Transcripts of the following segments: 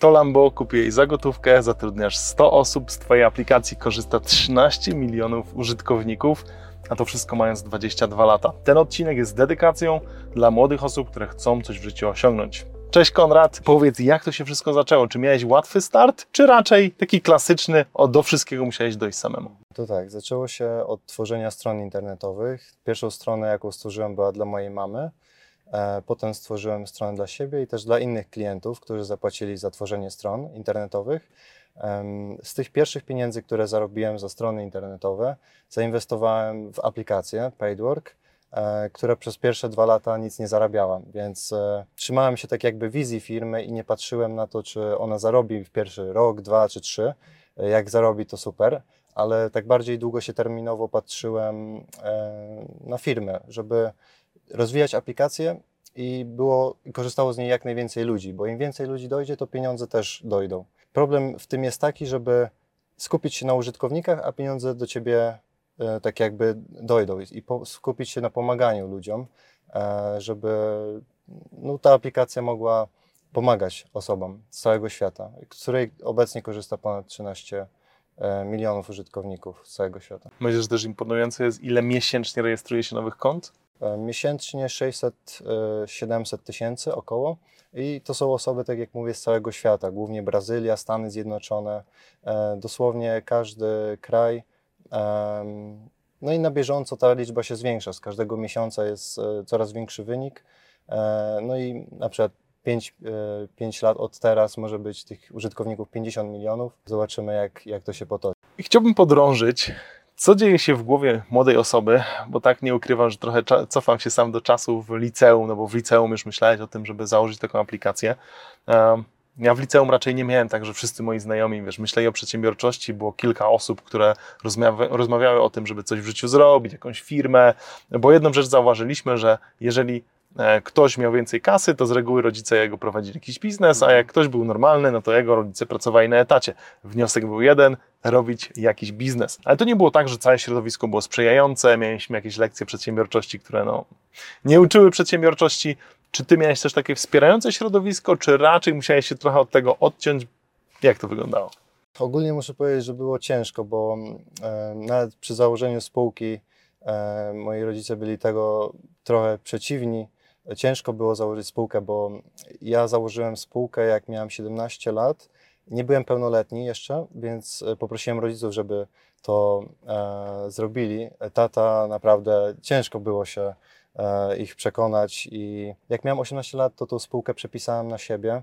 To Lambo kupię jej za gotówkę, zatrudniasz 100 osób, z Twojej aplikacji korzysta 13 milionów użytkowników, a to wszystko mając 22 lata. Ten odcinek jest dedykacją dla młodych osób, które chcą coś w życiu osiągnąć. Cześć Konrad, powiedz jak to się wszystko zaczęło? Czy miałeś łatwy start, czy raczej taki klasyczny, o do wszystkiego musiałeś dojść samemu? To tak, zaczęło się od tworzenia stron internetowych. Pierwszą stronę, jaką stworzyłem, była dla mojej mamy. E, Potem stworzyłem stronę dla siebie i też dla innych klientów, którzy zapłacili za tworzenie stron internetowych. Z tych pierwszych pieniędzy, które zarobiłem za strony internetowe, zainwestowałem w aplikację PaidWork, e, która przez pierwsze dwa lata nic nie zarabiała, więc e, trzymałem się tak jakby wizji firmy i nie patrzyłem na to, czy ona zarobi w pierwszy rok, dwa czy trzy. Jak zarobi, to super, ale tak bardziej długo się terminowo patrzyłem na firmę, żeby rozwijać aplikację i było, korzystało z niej jak najwięcej ludzi, bo im więcej ludzi dojdzie, to pieniądze też dojdą. Problem w tym jest taki, żeby skupić się na użytkownikach, a pieniądze do ciebie e, tak jakby dojdą i skupić się na pomaganiu ludziom, e, żeby no, ta aplikacja mogła pomagać osobom z całego świata, z której obecnie korzysta ponad 13 e, milionów użytkowników z całego świata. Myślę, że też imponujące jest, ile miesięcznie rejestruje się nowych kont? E, Miesięcznie 600-700 tysięcy około. I to są osoby, tak jak mówię, z całego świata, głównie Brazylia, Stany Zjednoczone, e, dosłownie każdy kraj. No i na bieżąco ta liczba się zwiększa. Z każdego miesiąca jest e, coraz większy wynik. E, No i na przykład 5, 5 lat od teraz może być tych użytkowników 50 milionów. Zobaczymy, jak, jak to się potoczy. I chciałbym podrążyć, co dzieje się w głowie młodej osoby, bo tak nie ukrywam, że trochę cofam się sam do czasów liceum, no bo w liceum już myślałeś o tym, żeby założyć taką aplikację. Ja w liceum raczej nie miałem tak, że wszyscy moi znajomi, wiesz, myśleli o przedsiębiorczości, było kilka osób, które rozmawia- rozmawiały o tym, żeby coś w życiu zrobić, jakąś firmę, bo jedną rzecz zauważyliśmy, że jeżeli ktoś miał więcej kasy, to z reguły rodzice jego prowadzili jakiś biznes, a jak ktoś był normalny, no to jego rodzice pracowali na etacie. Wniosek był jeden, robić jakiś biznes. Ale to nie było tak, że całe środowisko było sprzyjające, mieliśmy jakieś lekcje przedsiębiorczości, które no, nie uczyły przedsiębiorczości. Czy ty miałeś też takie wspierające środowisko, czy raczej musiałeś się trochę od tego odciąć? Jak to wyglądało? Ogólnie muszę powiedzieć, że było ciężko, bo e, nawet przy założeniu spółki e, moi rodzice byli tego trochę przeciwni. Ciężko było założyć spółkę, bo ja założyłem spółkę jak miałem 17 lat. Nie byłem pełnoletni jeszcze, więc e, poprosiłem rodziców, żeby to e, zrobili. Tata naprawdę ciężko było się e, ich przekonać i jak miałem 18 lat, to tą spółkę przepisałem na siebie.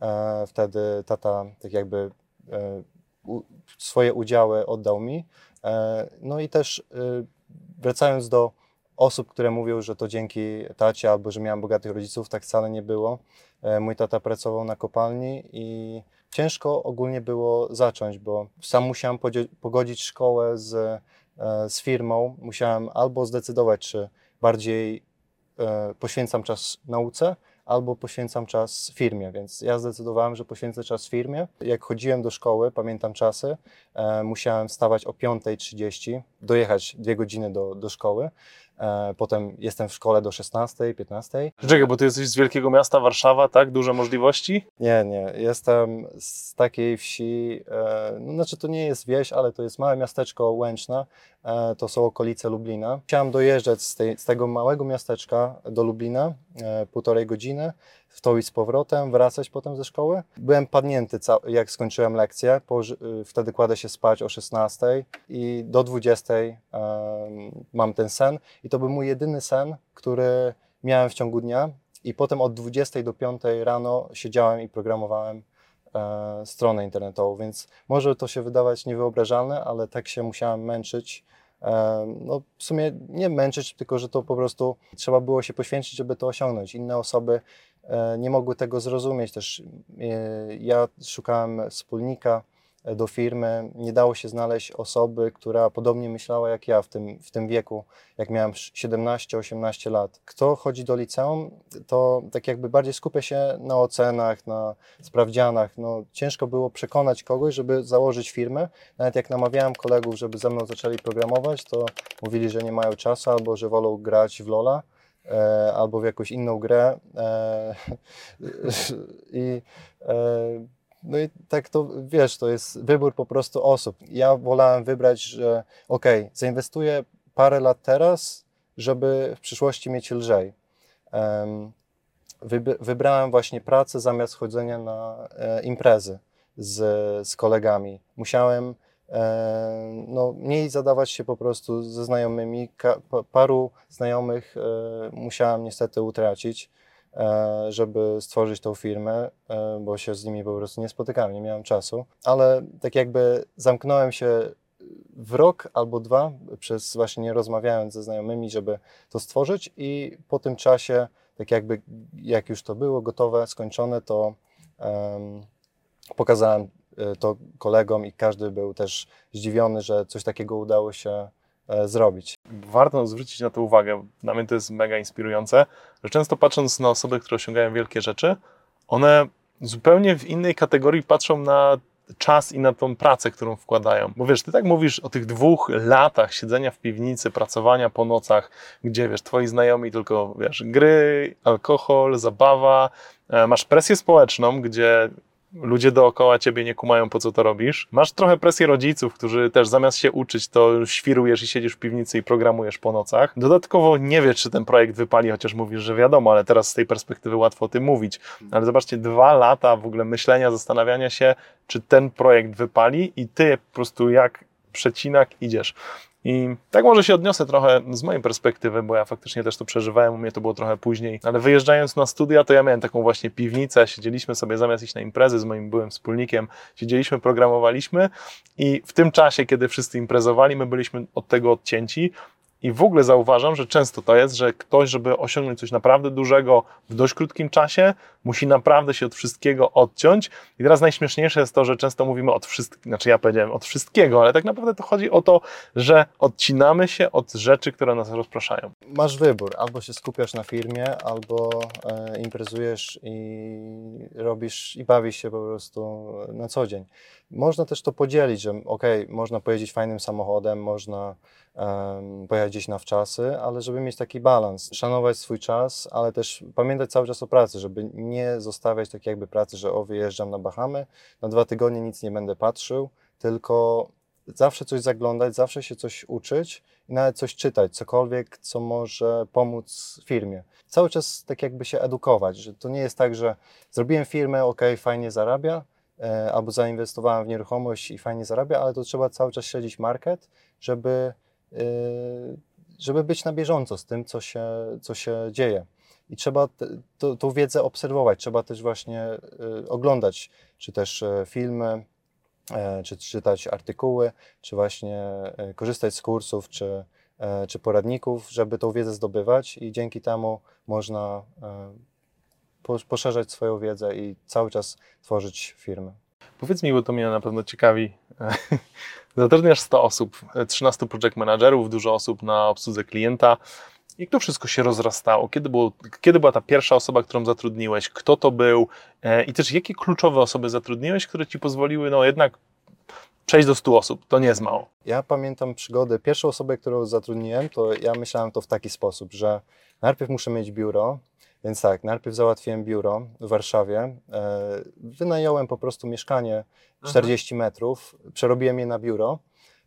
E, wtedy tata tak jakby e, u, swoje udziały oddał mi. E, No i też y, wracając do osób, które mówią, że to dzięki tacie albo że miałem bogatych rodziców, tak wcale nie było. E, Mój tata pracował na kopalni i ciężko ogólnie było zacząć, bo sam musiałem pogodzić szkołę z, e, z firmą. Musiałem albo zdecydować, czy bardziej e, poświęcam czas nauce, albo poświęcam czas firmie, więc ja zdecydowałem, że poświęcę czas firmie. Jak chodziłem do szkoły, pamiętam czasy, musiałem wstawać o 5.30, dojechać dwie godziny do, do szkoły, potem jestem w szkole do 16, 15. Czekaj, bo ty jesteś z wielkiego miasta Warszawa, tak? Duże możliwości? Nie, nie, jestem z takiej wsi, e, no znaczy to nie jest wieś, ale to jest małe miasteczko Łęczna, e, to są okolice Lublina. Chciałem dojeżdżać z, tej, z tego małego miasteczka do Lublina, e, półtorej godziny, w to i z powrotem, wracać potem ze szkoły. Byłem padnięty, jak skończyłem lekcję, położy- y, wtedy kładę się spać o 16 i do 20 em, mam ten sen i to był mój jedyny sen, który miałem w ciągu dnia i potem od 20 do 5 rano siedziałem i programowałem e, stronę internetową, więc może to się wydawać niewyobrażalne, ale tak się musiałem męczyć. No w sumie nie męczyć, tylko że to po prostu trzeba było się poświęcić, żeby to osiągnąć. Inne osoby e, nie mogły tego zrozumieć też. E, ja szukałem wspólnika do firmy, nie dało się znaleźć osoby, która podobnie myślała jak ja w tym, w tym wieku, jak miałem 17-18 lat. Kto chodzi do liceum, to tak jakby bardziej skupia się na ocenach, na sprawdzianach. No, ciężko było przekonać kogoś, żeby założyć firmę. Nawet jak namawiałem kolegów, żeby ze mną zaczęli programować, to mówili, że nie mają czasu albo że wolą grać w Lola. E, albo w jakąś inną grę. E, I e, No i tak to, wiesz, to jest wybór po prostu osób. Ja wolałem wybrać, że okej, okay, zainwestuję parę lat teraz, żeby w przyszłości mieć lżej. Um, wybrałem właśnie pracę zamiast chodzenia na e, imprezy z, z kolegami. Musiałem e, no, mniej zadawać się po prostu ze znajomymi. Ka, paru znajomych e, musiałem niestety utracić, żeby stworzyć tą firmę, e, bo się z nimi po prostu nie spotykałem, nie miałem czasu. Ale tak jakby zamknąłem się w rok albo dwa, przez właśnie nie rozmawiając ze znajomymi, żeby to stworzyć i po tym czasie tak jakby jak już to było gotowe, skończone, to um, pokazałem e, to kolegom i każdy był też zdziwiony, że coś takiego udało się e, zrobić. Warto zwrócić na to uwagę, dla mnie to jest mega inspirujące, że często patrząc na osoby, które osiągają wielkie rzeczy, one zupełnie w innej kategorii patrzą na czas i na tą pracę, którą wkładają. Bo wiesz, ty tak mówisz o tych dwóch latach siedzenia w piwnicy, pracowania po nocach, gdzie wiesz, twoi znajomi tylko wiesz, gry, alkohol, zabawa, e, masz presję społeczną, gdzie ludzie dookoła ciebie nie kumają, po co to robisz. Masz trochę presję rodziców, którzy też zamiast się uczyć, to świrujesz i siedzisz w piwnicy i programujesz po nocach. Dodatkowo nie wiesz, czy ten projekt wypali, chociaż mówisz, że wiadomo, ale teraz z tej perspektywy łatwo o tym mówić. Ale zobaczcie, dwa lata w ogóle myślenia, zastanawiania się, czy ten projekt wypali i ty po prostu jak przecinak idziesz. I tak może się odniosę trochę z mojej perspektywy, bo ja faktycznie też to przeżywałem, u mnie to było trochę później, ale wyjeżdżając na studia, to ja miałem taką właśnie piwnicę, siedzieliśmy sobie zamiast iść na imprezy z moim byłym wspólnikiem, siedzieliśmy, programowaliśmy i w tym czasie, kiedy wszyscy imprezowali, my byliśmy od tego odcięci i w ogóle zauważam, że często to jest, że ktoś, żeby osiągnąć coś naprawdę dużego w dość krótkim czasie, musi naprawdę się od wszystkiego odciąć. I teraz najśmieszniejsze jest to, że często mówimy od wszystkiego, znaczy ja powiedziałem od wszystkiego, ale tak naprawdę to chodzi o to, że odcinamy się od rzeczy, które nas rozpraszają. Masz wybór, albo się skupiasz na firmie, albo e, imprezujesz i robisz i bawisz się po prostu na co dzień. Można też to podzielić, że ok, można pojeździć fajnym samochodem, można um, pojechać gdzieś na wczasy, ale żeby mieć taki balans, szanować swój czas, ale też pamiętać cały czas o pracy, żeby nie zostawiać tak jakby pracy, że o wyjeżdżam na Bahamy, na dwa tygodnie nic nie będę patrzył, tylko zawsze coś zaglądać, zawsze się coś uczyć i nawet coś czytać, cokolwiek, co może pomóc firmie. Cały czas tak jakby się edukować, że to nie jest tak, że zrobiłem firmę, ok, fajnie zarabia, albo zainwestowałem w nieruchomość i fajnie zarabia, ale to trzeba cały czas śledzić market, żeby, e, żeby być na bieżąco z tym, co się, co się dzieje. I trzeba tą wiedzę obserwować, trzeba też właśnie e, oglądać, czy też filmy, czy czytać artykuły, czy właśnie korzystać z kursów, czy, czy poradników, żeby tą wiedzę zdobywać i dzięki temu można poszerzać swoją wiedzę i cały czas tworzyć firmy. Powiedz mi, bo to mnie na pewno ciekawi. Zatrudniasz 100 osób, 13 project managerów, dużo osób na obsłudze klienta. Jak to wszystko się rozrastało? Kiedy, było, kiedy była ta pierwsza osoba, którą zatrudniłeś? Kto to był? E, I też jakie kluczowe osoby zatrudniłeś, które ci pozwoliły, no jednak przejść do 100 osób? To nie jest mało. Ja pamiętam przygodę. Pierwszą osobę, którą zatrudniłem, to ja myślałem to w taki sposób, że najpierw muszę mieć biuro, więc tak, najpierw załatwiłem biuro w Warszawie. E, wynająłem po prostu mieszkanie 40 Aha. metrów, przerobiłem je na biuro.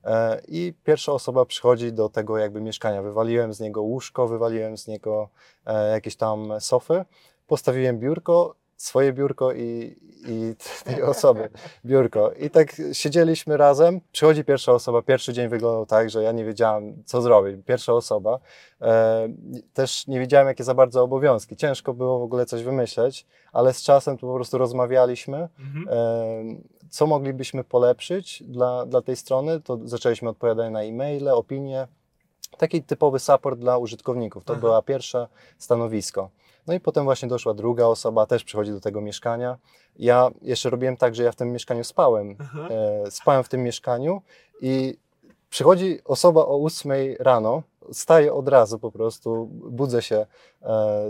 E, I pierwsza osoba przychodzi do tego jakby mieszkania. Wywaliłem z niego łóżko, wywaliłem z niego e, jakieś tam sofy, postawiłem biurko swoje biurko i, i tej osoby biurko. I tak siedzieliśmy razem. Przychodzi pierwsza osoba. Pierwszy dzień wyglądał tak, że ja nie wiedziałem, co zrobić. Pierwsza osoba. E, też nie wiedziałem, jakie za bardzo obowiązki. Ciężko było w ogóle coś wymyśleć, ale z czasem tu po prostu rozmawialiśmy. Mhm. E, co moglibyśmy polepszyć dla, dla tej strony? To zaczęliśmy odpowiadać na e-maile, opinie. Taki typowy support dla użytkowników. To Aha. była pierwsze stanowisko. No i potem właśnie doszła druga osoba, też przychodzi do tego mieszkania. Ja jeszcze robiłem tak, że ja w tym mieszkaniu spałem. E, spałem w tym mieszkaniu i przychodzi osoba o 8 rano, staję od razu po prostu, budzę się e,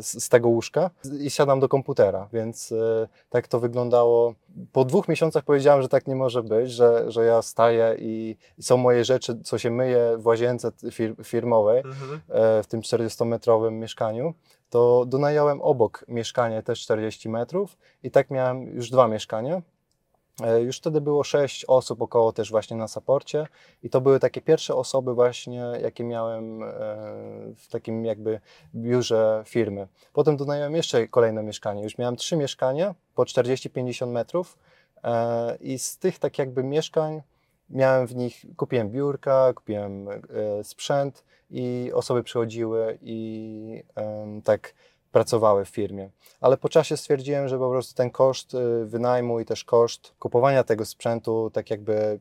z, z, tego łóżka i siadam do komputera, więc e, tak to wyglądało. Po dwóch miesiącach powiedziałem, że tak nie może być, że, że ja staję i, i są moje rzeczy, co się myje w łazience fir firmowej, mhm. e, w tym 40-metrowym mieszkaniu to donająłem obok mieszkanie też 40 metrów i tak miałem już dwa mieszkania. E, Już wtedy było sześć osób około też właśnie na saporcie i to były takie pierwsze osoby właśnie, jakie miałem e, w takim jakby biurze firmy. Potem donająłem jeszcze kolejne mieszkanie. Już miałem trzy mieszkania po 40-50 metrów e, i z tych tak jakby mieszkań miałem w nich, kupiłem biurka, kupiłem e, sprzęt i osoby przychodziły i tak pracowały w firmie. Ale po czasie stwierdziłem, że po prostu ten koszt y, wynajmu i też koszt kupowania tego sprzętu tak jakby y,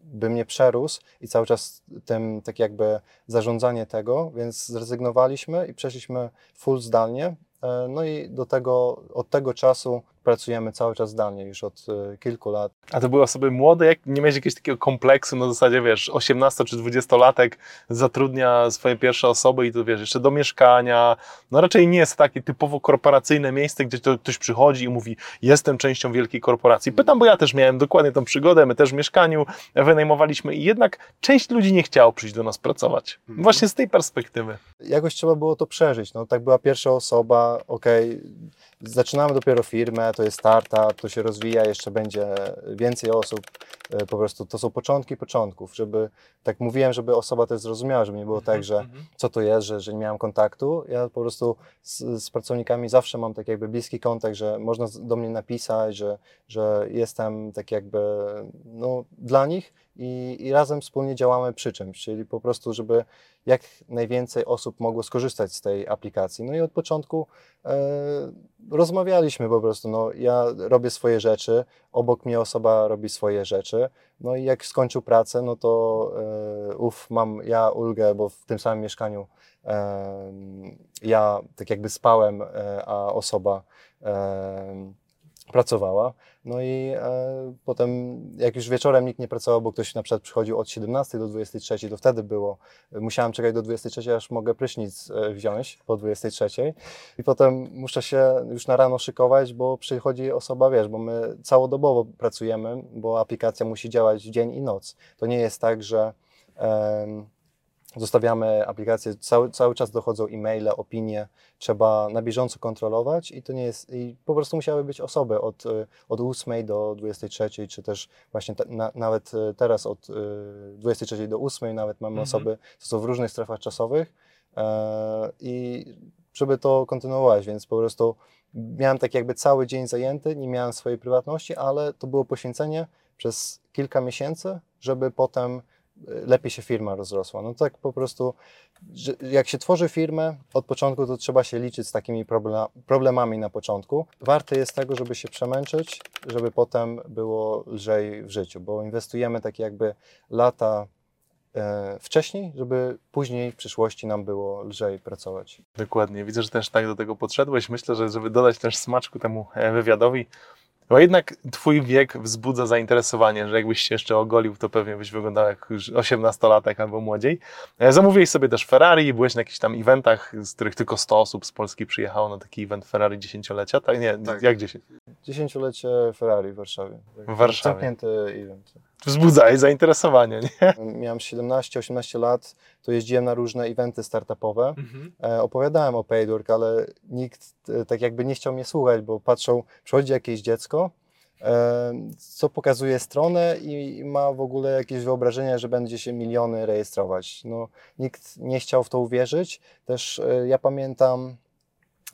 by mnie przerósł i cały czas tym tak jakby zarządzanie tego, więc zrezygnowaliśmy i przeszliśmy full zdalnie. E, No i do tego, od tego czasu pracujemy cały czas zdalnie już od y, kilku lat. A to były osoby młode, jak nie miałeś jakiegoś takiego kompleksu na zasadzie, wiesz, 18 czy 20-latek zatrudnia swoje pierwsze osoby i to wiesz, jeszcze do mieszkania. No raczej nie jest takie typowo korporacyjne miejsce, gdzie to ktoś przychodzi i mówi, jestem częścią wielkiej korporacji. Pytam, bo ja też miałem dokładnie tą przygodę, my też w mieszkaniu wynajmowaliśmy i jednak część ludzi nie chciało przyjść do nas pracować. Mhm. Właśnie z tej perspektywy. jakoś trzeba było to przeżyć. No, tak była pierwsza osoba, okej, zaczynamy dopiero firmę, to jest startup, to się rozwija, jeszcze będzie więcej osób. E, Po prostu to są początki początków, żeby, tak mówiłem, żeby osoba też zrozumiała, żeby nie było tak, że Mhm. co to jest, że, że nie miałem kontaktu. Ja po prostu z, z pracownikami zawsze mam tak jakby bliski kontakt, że można do mnie napisać, że, że jestem tak jakby no, dla nich i, i razem wspólnie działamy przy czymś, czyli po prostu, żeby jak najwięcej osób mogło skorzystać z tej aplikacji. No i od początku e, rozmawialiśmy po prostu, no ja robię swoje rzeczy, obok mnie osoba robi swoje rzeczy, no i jak skończył pracę, no to e, mam ja ulgę, bo w tym samym mieszkaniu e, ja tak jakby spałem, e, a osoba e, pracowała. No i e, potem, jak już wieczorem nikt nie pracował, bo ktoś na przykład przychodził od 17 do 23, to wtedy było, musiałem czekać do 23, aż mogę prysznic e, wziąć po 23. I potem muszę się już na rano szykować, bo przychodzi osoba, wiesz, bo my całodobowo pracujemy, bo aplikacja musi działać dzień i noc. To nie jest tak, że em, zostawiamy aplikację, cały, cały czas dochodzą e-maile, opinie, trzeba na bieżąco kontrolować i to nie jest, i po prostu musiały być osoby od, y, od 8 do 23, czy też właśnie te, na, nawet y, teraz od y, 23 do 8 nawet mamy Mhm. osoby, co są w różnych strefach czasowych e, i żeby to kontynuować, więc po prostu miałem tak jakby cały dzień zajęty, nie miałem swojej prywatności, ale to było poświęcenie przez kilka miesięcy, żeby potem y, lepiej się firma rozrosła. No tak po prostu, jak się tworzy firmę od początku, to trzeba się liczyć z takimi problema- problemami na początku. Warte jest tego, żeby się przemęczyć, żeby potem było lżej w życiu, bo inwestujemy tak jakby lata e, wcześniej, żeby później w przyszłości nam było lżej pracować. Dokładnie. Widzę, że też tak do tego podszedłeś. Myślę, że żeby dodać też smaczku temu e, wywiadowi, bo jednak twój wiek wzbudza zainteresowanie, że jakbyś się jeszcze ogolił, to pewnie byś wyglądał jak już 18-latek albo młodziej. E, Zamówiłeś sobie też Ferrari, byłeś na jakichś tam eventach, z których tylko 100 osób z Polski przyjechało na taki event Ferrari dziesięciolecia. Tak, nie, Tak. jak 10? Dziesięciolecie Ferrari w Warszawie. W Warszawie. Zamknięty event. Wzbudzałeś zainteresowanie, nie? Miałem 17-18 lat, to jeździłem na różne eventy startupowe. E, opowiadałem o Paywork, ale nikt e, tak jakby nie chciał mnie słuchać, bo patrzą, przychodzi jakieś dziecko, e, co pokazuje stronę i, i ma w ogóle jakieś wyobrażenie, że będzie się miliony rejestrować. No, nikt nie chciał w to uwierzyć. Też e, ja pamiętam,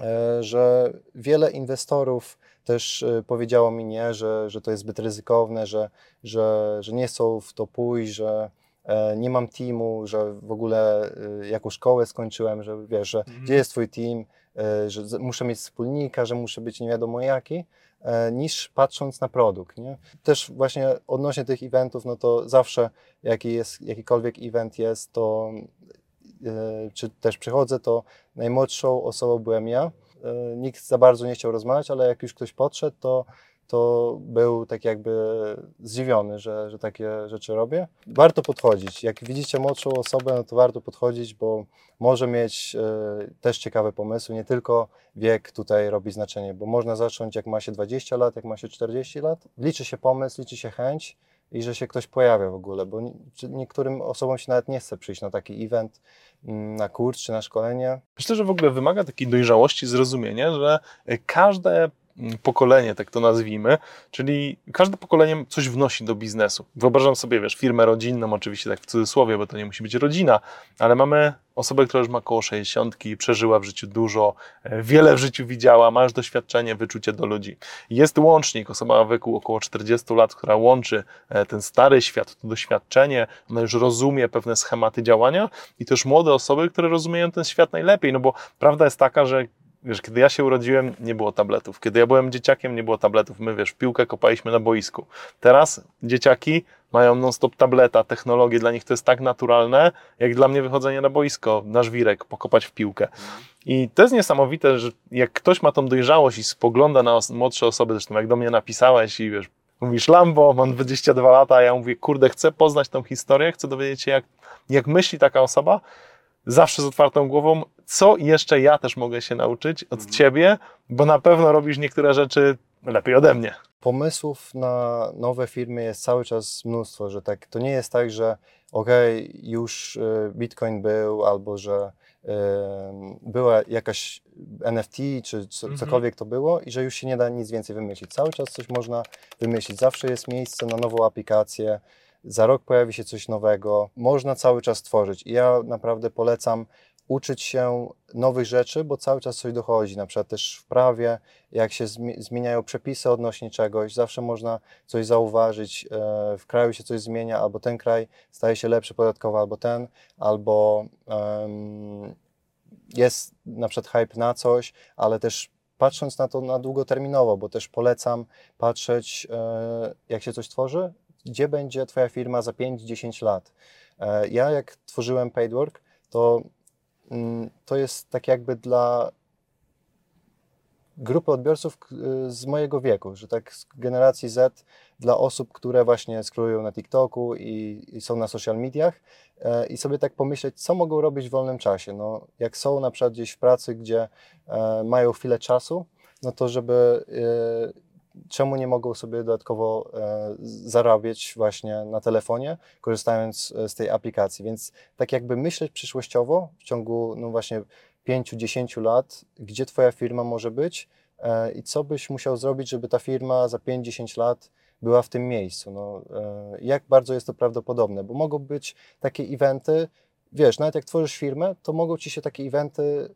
e, że wiele inwestorów też e, powiedziało mi nie, że, że to jest zbyt ryzykowne, że, że, że nie chcą w to pójść, że e, nie mam teamu, że w ogóle e, jaką szkołę skończyłem, że wiesz, że Mhm. gdzie jest twój team, że muszę mieć wspólnika, że muszę być nie wiadomo jaki, niż patrząc na produkt. Nie? Też właśnie odnośnie tych eventów, no to zawsze jaki jest, jakikolwiek event jest, to czy też przychodzę, to najmłodszą osobą byłem ja. E, Nikt za bardzo nie chciał rozmawiać, ale jak już ktoś podszedł, to, to był tak jakby zdziwiony, że, że takie rzeczy robię. Warto podchodzić. Jak widzicie młodszą osobę, no to warto podchodzić, bo może mieć e, też ciekawe pomysły. Nie tylko wiek tutaj robi znaczenie, bo można zacząć jak ma się 20 lat, jak ma się 40 lat. Liczy się pomysł, liczy się chęć i że się ktoś pojawia w ogóle, bo niektórym osobom się nawet nie chce przyjść na taki event, mm, na kurs czy na szkolenie. Myślę, że w ogóle wymaga takiej dojrzałości, zrozumienia, że każde mm, pokolenie, tak to nazwijmy, czyli każde pokolenie coś wnosi do biznesu. Wyobrażam sobie, wiesz, firmę rodzinną, oczywiście tak w cudzysłowie, bo to nie musi być rodzina, ale mamy osobę, która już ma około 60, przeżyła w życiu dużo, e, wiele w życiu widziała, ma już doświadczenie, wyczucie do ludzi. Jest łącznik, osoba w wieku około 40 lat, która łączy e, ten stary świat, to doświadczenie, ona już rozumie pewne schematy działania i też młode osoby, które rozumieją ten świat najlepiej, no bo prawda jest taka, że Wiesz, kiedy ja się urodziłem, nie było tabletów. Kiedy ja byłem dzieciakiem, nie było tabletów. My, wiesz, piłkę kopaliśmy na boisku. Teraz dzieciaki mają non-stop tableta, technologie, dla nich to jest tak naturalne, jak dla mnie wychodzenie na boisko, na żwirek, pokopać w piłkę. I to jest niesamowite, że jak ktoś ma tą dojrzałość i spogląda na młodsze osoby, zresztą jak do mnie napisałeś i wiesz, mówisz Lambo, mam 22 lata, a ja mówię, kurde, chcę poznać tą historię, chcę dowiedzieć się, jak, jak myśli taka osoba, zawsze z otwartą głową, co jeszcze ja też mogę się nauczyć od mhm. ciebie, bo na pewno robisz niektóre rzeczy lepiej ode mnie. Pomysłów na nowe firmy jest cały czas mnóstwo, że tak, to nie jest tak, że okej, okay, już y, Bitcoin był, albo że y, była jakaś NFT, czy mhm. cokolwiek to było i że już się nie da nic więcej wymyślić. Cały czas coś można wymyślić. Zawsze jest miejsce na nową aplikację, za rok pojawi się coś nowego. Można cały czas tworzyć i ja naprawdę polecam uczyć się nowych rzeczy, bo cały czas coś dochodzi, na przykład też w prawie, jak się zmieniają przepisy odnośnie czegoś, zawsze można coś zauważyć, e, w kraju się coś zmienia, albo ten kraj staje się lepszy podatkowo, albo ten, albo um, jest na przykład hype na coś, ale też patrząc na to na długoterminowo, bo też polecam patrzeć, e, jak się coś tworzy, gdzie będzie Twoja firma za 5-10 lat. E, ja jak tworzyłem Paidwork, to mm, to jest tak jakby dla grupy odbiorców y, z mojego wieku, że tak z generacji Z dla osób, które właśnie skrólują na TikToku i, i, są na social mediach e, i sobie tak pomyśleć, co mogą robić w wolnym czasie. No, jak są na przykład gdzieś w pracy, gdzie e, mają chwilę czasu, no to żeby e, czemu nie mogą sobie dodatkowo e, zarabiać właśnie na telefonie, korzystając e, z tej aplikacji. Więc tak jakby myśleć przyszłościowo w ciągu no właśnie 5-10 lat, gdzie Twoja firma może być e, i co byś musiał zrobić, żeby ta firma za 5-10 lat była w tym miejscu. No, jak bardzo jest to prawdopodobne, bo mogą być takie eventy, wiesz, nawet jak tworzysz firmę, to mogą ci się takie eventy y,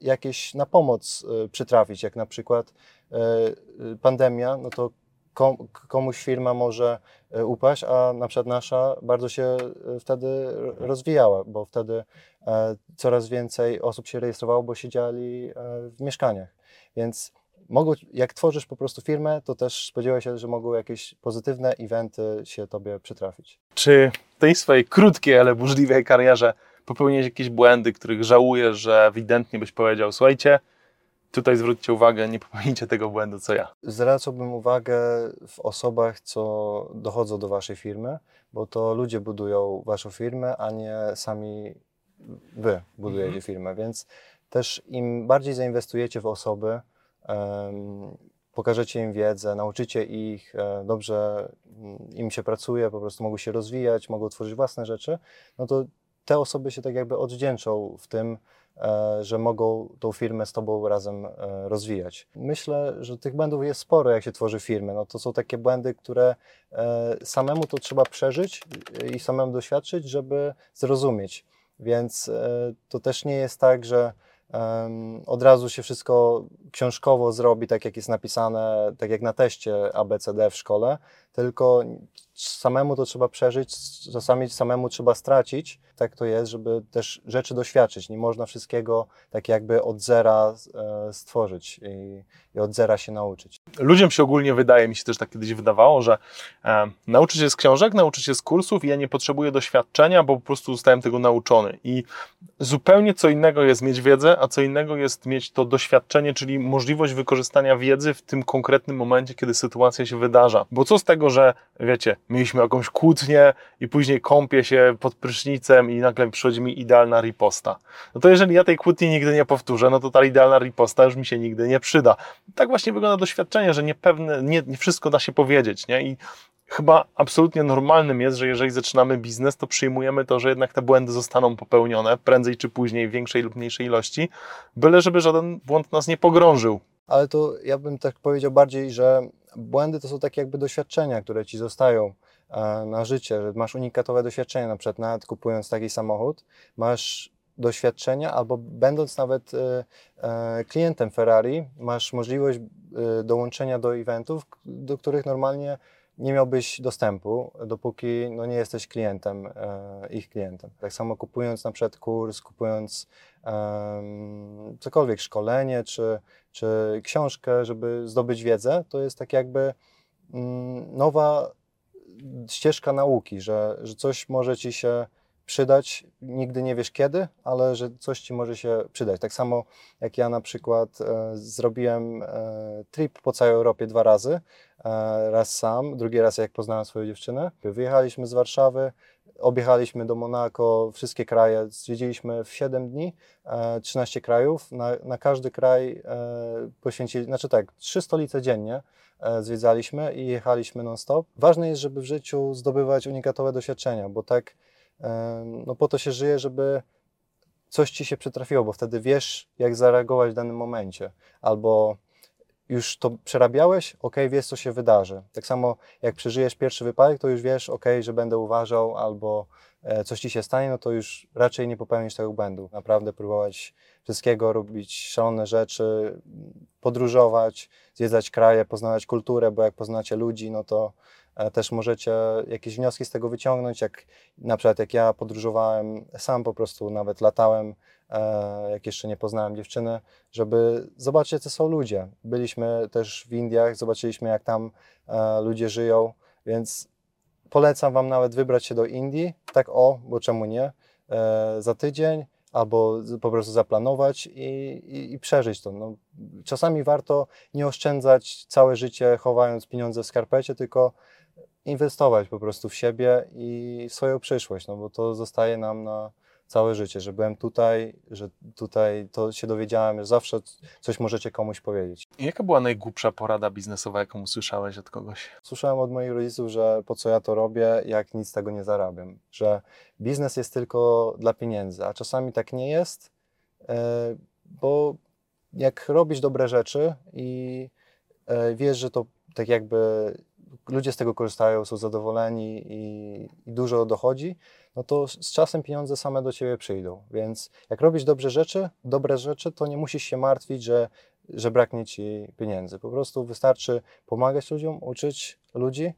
jakieś na pomoc y, przytrafić, jak na przykład y, pandemia, no to kom, komuś firma może upaść, a na przykład nasza bardzo się wtedy rozwijała, bo wtedy coraz więcej osób się rejestrowało, bo siedzieli w mieszkaniach. Więc mogą, jak tworzysz po prostu firmę, to też spodziewaj się, że mogą jakieś pozytywne eventy się tobie przytrafić. Czy w tej swojej krótkiej, ale burzliwej karierze popełniłeś jakieś błędy, których żałujesz, że ewidentnie byś powiedział, słuchajcie, tutaj zwróćcie uwagę, nie popełnijcie tego błędu, co ja. Zwracałbym uwagę w osobach, co dochodzą do waszej firmy, bo to ludzie budują waszą firmę, a nie sami wy budujecie mhm. firmę, więc też im bardziej zainwestujecie w osoby, pokażecie im wiedzę, nauczycie ich, e, dobrze mm, im się pracuje, po prostu mogą się rozwijać, mogą tworzyć własne rzeczy, no to te osoby się tak jakby odwdzięczą w tym, e, że mogą tą firmę z Tobą razem e, rozwijać. Myślę, że tych błędów jest sporo, jak się tworzy firmę. No to są takie błędy, które samemu to trzeba przeżyć i samemu doświadczyć, żeby zrozumieć. Więc to też nie jest tak, że od razu się wszystko książkowo zrobi, tak jak jest napisane, tak jak na teście ABCD w szkole, tylko samemu to trzeba przeżyć, czasami samemu trzeba stracić. Tak to jest, żeby też rzeczy doświadczyć. Nie można wszystkiego tak jakby od zera e, stworzyć i, i od zera się nauczyć. Ludziom się ogólnie wydaje, mi się też tak kiedyś wydawało, że e, się z książek, nauczyć się z kursów i ja nie potrzebuję doświadczenia, bo po prostu zostałem tego nauczony. I zupełnie co innego jest mieć wiedzę, a co innego jest mieć to doświadczenie, czyli możliwość wykorzystania wiedzy w tym konkretnym momencie, kiedy sytuacja się wydarza. Bo co z tego, że wiecie, mieliśmy jakąś kłótnię i później kąpię się pod prysznicem i nagle przychodzi mi idealna riposta. No to jeżeli ja tej kłótni nigdy nie powtórzę, no to ta idealna riposta już mi się nigdy nie przyda. Tak właśnie wygląda doświadczenie, że niepewne, nie, nie wszystko da się powiedzieć, nie? I chyba absolutnie normalnym jest, że jeżeli zaczynamy biznes, to przyjmujemy to, że jednak te błędy zostaną popełnione prędzej czy później w większej lub mniejszej ilości, byle żeby żaden błąd nas nie pogrążył. Ale to ja bym tak powiedział bardziej, że błędy to są takie jakby doświadczenia, które ci zostają e, na życie, że masz unikatowe doświadczenia, na przykład nawet kupując taki samochód, masz doświadczenia albo będąc nawet e, e, klientem Ferrari, masz możliwość dołączenia do eventów, do których normalnie nie miałbyś dostępu, dopóki no, nie jesteś klientem, e, ich klientem. Tak samo kupując na przykład kurs, kupując em, cokolwiek, szkolenie czy, czy książkę, żeby zdobyć wiedzę, to jest tak jakby mm, nowa ścieżka nauki, że, że coś może ci się przydać, nigdy nie wiesz kiedy, ale że coś ci może się przydać. Tak samo jak ja na przykład e, zrobiłem e, trip po całej Europie dwa razy, e, raz sam, drugi raz jak poznałem swoją dziewczynę. Wyjechaliśmy z Warszawy, objechaliśmy do Monako, wszystkie kraje, zwiedziliśmy w 7 dni, e, 13 krajów, na, na każdy kraj e, poświęcili, znaczy tak, trzy stolice dziennie, e, zwiedzaliśmy i jechaliśmy non-stop. Ważne jest, żeby w życiu zdobywać unikatowe doświadczenia, bo tak no po to się żyje, żeby coś ci się przytrafiło, bo wtedy wiesz, jak zareagować w danym momencie. Albo już to przerabiałeś, ok, wiesz, co się wydarzy. Tak samo jak przeżyjesz pierwszy wypadek, to już wiesz, ok, że będę uważał, albo e, coś ci się stanie, no to już raczej nie popełnisz tego błędu. Naprawdę próbować wszystkiego, robić szalone rzeczy, podróżować, zwiedzać kraje, poznawać kulturę, bo jak poznacie ludzi, no to też możecie jakieś wnioski z tego wyciągnąć, jak na przykład jak ja podróżowałem sam po prostu, nawet latałem, e, jak jeszcze nie poznałem dziewczyny, żeby zobaczyć, jacy są ludzie. Byliśmy też w Indiach, zobaczyliśmy, jak tam e, ludzie żyją, więc polecam Wam nawet wybrać się do Indii, tak o, bo czemu nie, e, za tydzień, albo po prostu zaplanować i, i, i przeżyć to. No, czasami warto nie oszczędzać całe życie, chowając pieniądze w skarpecie, tylko inwestować po prostu w siebie i swoją przyszłość, no bo to zostaje nam na całe życie, że byłem tutaj, że tutaj to się dowiedziałem, że zawsze coś możecie komuś powiedzieć. I Jaka była najgłupsza porada biznesowa, jaką usłyszałeś od kogoś? Słyszałem od moich rodziców, że po co ja to robię, jak nic z tego nie zarabiam, że biznes jest tylko dla pieniędzy, a czasami tak nie jest, e, bo jak robisz dobre rzeczy i e, wiesz, że to tak jakby ludzie z tego korzystają, są zadowoleni i, i dużo dochodzi, no to z czasem pieniądze same do ciebie przyjdą. Więc jak robisz dobrze rzeczy, dobre rzeczy, to nie musisz się martwić, że, że braknie ci pieniędzy. Po prostu wystarczy pomagać ludziom, uczyć ludzi,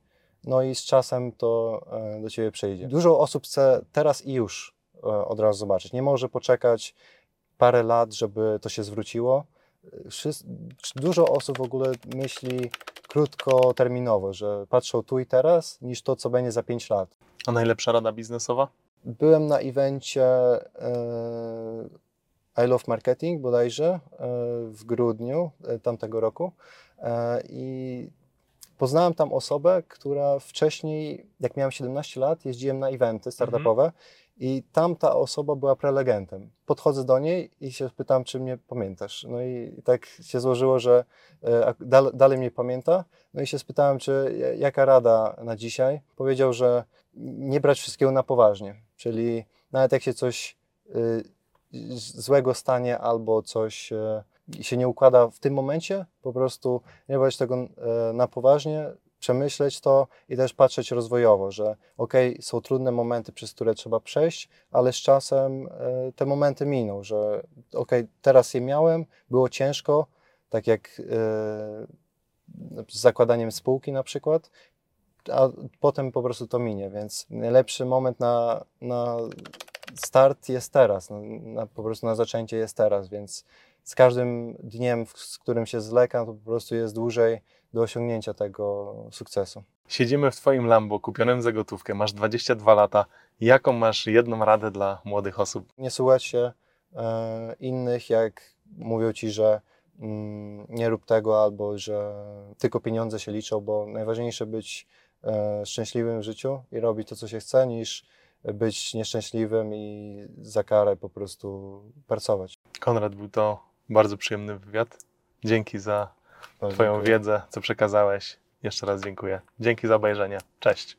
no i z czasem to e, do ciebie przyjdzie. Dużo osób chce teraz i już e, od razu zobaczyć. Nie może poczekać parę lat, żeby to się zwróciło. Dużo osób w ogóle myśli krótkoterminowo, że patrzą tu i teraz, niż to, co będzie za 5 lat. A najlepsza rada biznesowa? Byłem na evencie e, I Love Marketing bodajże e, w grudniu e, tamtego roku i poznałem tam osobę, która wcześniej, jak miałem 17 lat, jeździłem na eventy startupowe i tam ta osoba była prelegentem. Podchodzę do niej i się pytam, czy mnie pamiętasz. No i tak się złożyło, że e, dalej mnie pamięta. No i się spytałem, czy ja- jaka rada na dzisiaj. Powiedział, że nie brać wszystkiego na poważnie. Czyli nawet jak się coś z- złego stanie albo coś y, się nie układa w tym momencie, po prostu nie brać tego na poważnie, przemyśleć to i też patrzeć rozwojowo, że okej, są trudne momenty, przez które trzeba przejść, ale z czasem y, te momenty miną, że okej, teraz je miałem, było ciężko, tak jak y, z zakładaniem spółki na przykład, a potem po prostu to minie, więc najlepszy moment na, na start jest teraz, no, na, po prostu na zaczęcie jest teraz, więc z każdym dniem, z którym się zlekam, to po prostu jest dłużej do osiągnięcia tego sukcesu. Siedzimy w Twoim Lambo, kupionym za gotówkę, masz 22 lata. Jaką masz jedną radę dla młodych osób? Nie słuchać się e, innych, jak mówią ci, że mm, nie rób tego albo że tylko pieniądze się liczą, bo najważniejsze być e, szczęśliwym w życiu i robić to, co się chce, niż być nieszczęśliwym i za karę po prostu pracować. Konrad, był to bardzo przyjemny wywiad. Dzięki za Twoją wiedzę, co przekazałeś. Jeszcze raz dziękuję. Dzięki za obejrzenie. Cześć.